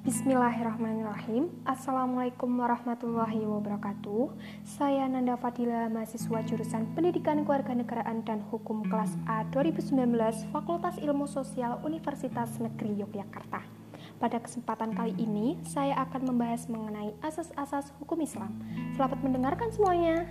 Bismillahirrahmanirrahim. Assalamualaikum warahmatullahi wabarakatuh. Saya Nanda Fadila, mahasiswa jurusan Pendidikan Kewarganegaraan dan Hukum kelas A 2019 Fakultas Ilmu Sosial Universitas Negeri Yogyakarta. Pada kesempatan kali ini, saya akan membahas mengenai asas-asas hukum Islam. Selamat mendengarkan semuanya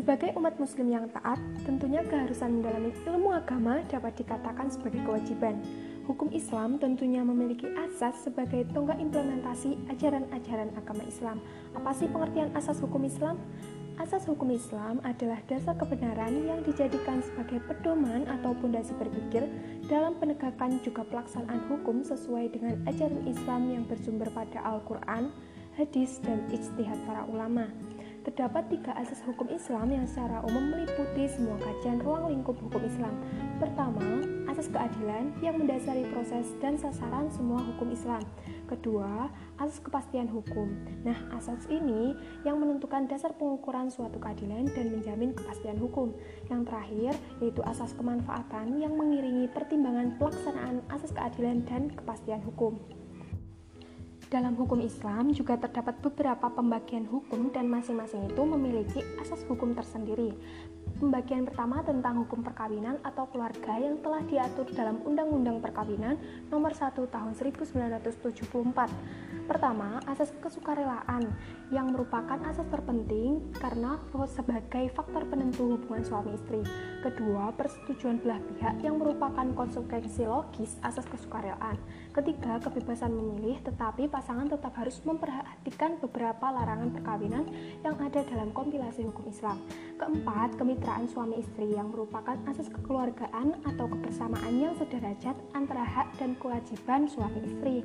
Sebagai umat muslim yang taat, tentunya keharusan mendalami ilmu agama dapat dikatakan sebagai kewajiban. Hukum Islam tentunya memiliki asas sebagai tonggak implementasi ajaran-ajaran agama Islam. Apa sih pengertian asas hukum Islam? Asas hukum Islam adalah dasar kebenaran yang dijadikan sebagai pedoman atau pondasi berpikir dalam penegakan juga pelaksanaan hukum sesuai dengan ajaran Islam yang bersumber pada Al-Quran, hadis, dan ijtihad para ulama. Terdapat tiga asas hukum Islam yang secara umum meliputi semua kajian ruang lingkup hukum Islam. Pertama, asas keadilan yang mendasari proses dan sasaran semua hukum Islam. Kedua, asas kepastian hukum. Nah, asas ini yang menentukan dasar pengukuran suatu keadilan dan menjamin kepastian hukum. Yang terakhir, yaitu asas kemanfaatan yang mengiringi pertimbangan pelaksanaan asas keadilan dan kepastian hukum. Dalam hukum Islam juga terdapat beberapa pembagian hukum dan masing-masing itu memiliki asas hukum tersendiri. Pembagian pertama tentang hukum perkawinan atau keluarga yang telah diatur dalam Undang-Undang Perkawinan Nomor 1 Tahun 1974. Pertama, asas kesukarelaan yang merupakan asas terpenting karena sebagai faktor penentu hubungan suami istri. Kedua, persetujuan belah pihak yang merupakan konsekuensi logis asas kesukarelaan. Ketiga, kebebasan memilih tetapi pasangan tetap harus memperhatikan beberapa larangan perkawinan yang ada dalam kompilasi hukum Islam. Keempat, kemitraan suami istri yang merupakan asas kekeluargaan atau kebersamaan yang sederajat antara hak dan kewajiban suami istri.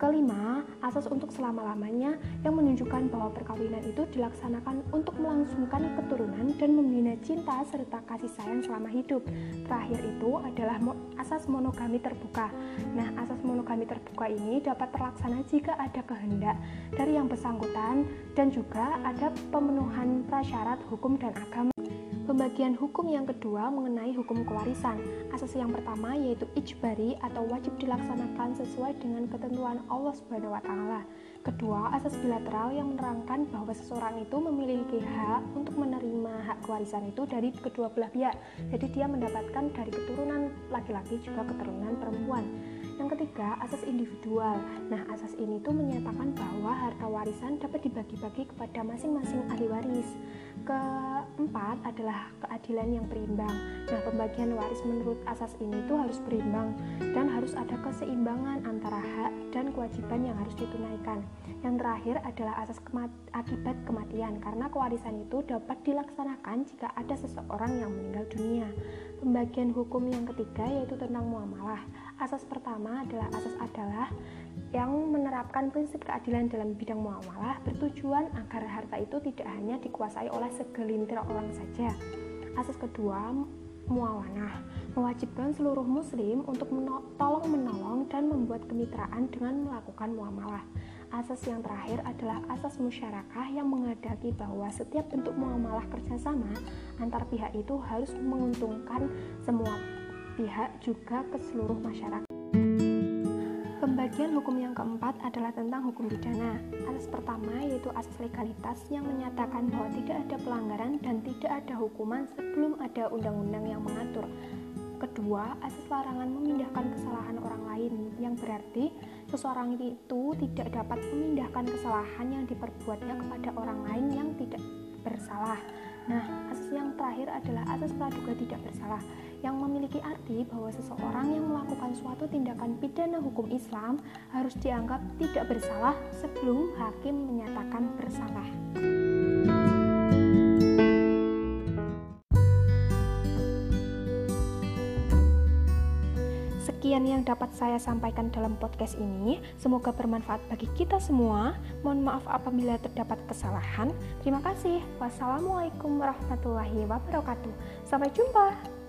Kelima, asas untuk selama-lamanya yang menunjukkan bahwa perkawinan itu dilaksanakan untuk melangsungkan keturunan dan membina cinta serta kasih sayang selama hidup. Terakhir itu adalah asas monogami terbuka. Nah, asas monogami terbuka ini dapat terlaksana jika ada kehendak dari yang bersangkutan dan juga ada pemenuhan prasyarat hukum dan agama. Pembagian hukum yang kedua mengenai hukum kewarisan. Asas yang pertama yaitu ijbari atau wajib dilaksanakan sesuai dengan ketentuan Allah Subhanahu wa taala. Kedua, asas bilateral yang menerangkan bahwa seseorang itu memiliki hak untuk menerima hak kewarisan itu dari kedua belah pihak. Jadi dia mendapatkan dari keturunan laki-laki juga keturunan perempuan. Yang ketiga, asas individual. Nah, asas ini tuh menyatakan bahwa harta warisan dapat dibagi-bagi kepada masing-masing ahli waris. Keempat adalah keadilan yang berimbang. Nah, pembagian waris menurut asas ini tuh harus berimbang dan harus ada keseimbangan antara hak dan kewajiban yang harus ditunaikan. Yang terakhir adalah asas kemat akibat kematian karena kewarisan itu dapat dilaksanakan jika ada seseorang yang meninggal dunia. Pembagian hukum yang ketiga yaitu tentang muamalah. Asas pertama adalah asas adalah yang menerapkan prinsip keadilan dalam bidang muamalah bertujuan agar harta itu tidak hanya dikuasai oleh segelintir orang saja. Asas kedua muawanah mewajibkan seluruh muslim untuk tolong menolong dan membuat kemitraan dengan melakukan muamalah. Asas yang terakhir adalah asas musyarakah yang mengadaki bahwa setiap bentuk muamalah kerjasama antar pihak itu harus menguntungkan semua pihak juga ke seluruh masyarakat. Pembagian hukum yang keempat adalah tentang hukum pidana. Asas pertama yaitu asas legalitas yang menyatakan bahwa tidak ada pelanggaran dan tidak ada hukuman sebelum ada undang-undang yang mengatur. Kedua, asas larangan memindahkan kesalahan orang lain yang berarti seseorang itu tidak dapat memindahkan kesalahan yang diperbuatnya kepada orang lain yang tidak bersalah. Nah, asas yang terakhir adalah asas praduga tidak bersalah yang memiliki arti bahwa seseorang yang melakukan suatu tindakan pidana hukum Islam harus dianggap tidak bersalah sebelum hakim menyatakan bersalah. Sekian yang dapat saya sampaikan dalam podcast ini. Semoga bermanfaat bagi kita semua. Mohon maaf apabila terdapat kesalahan. Terima kasih. Wassalamualaikum warahmatullahi wabarakatuh. Sampai jumpa.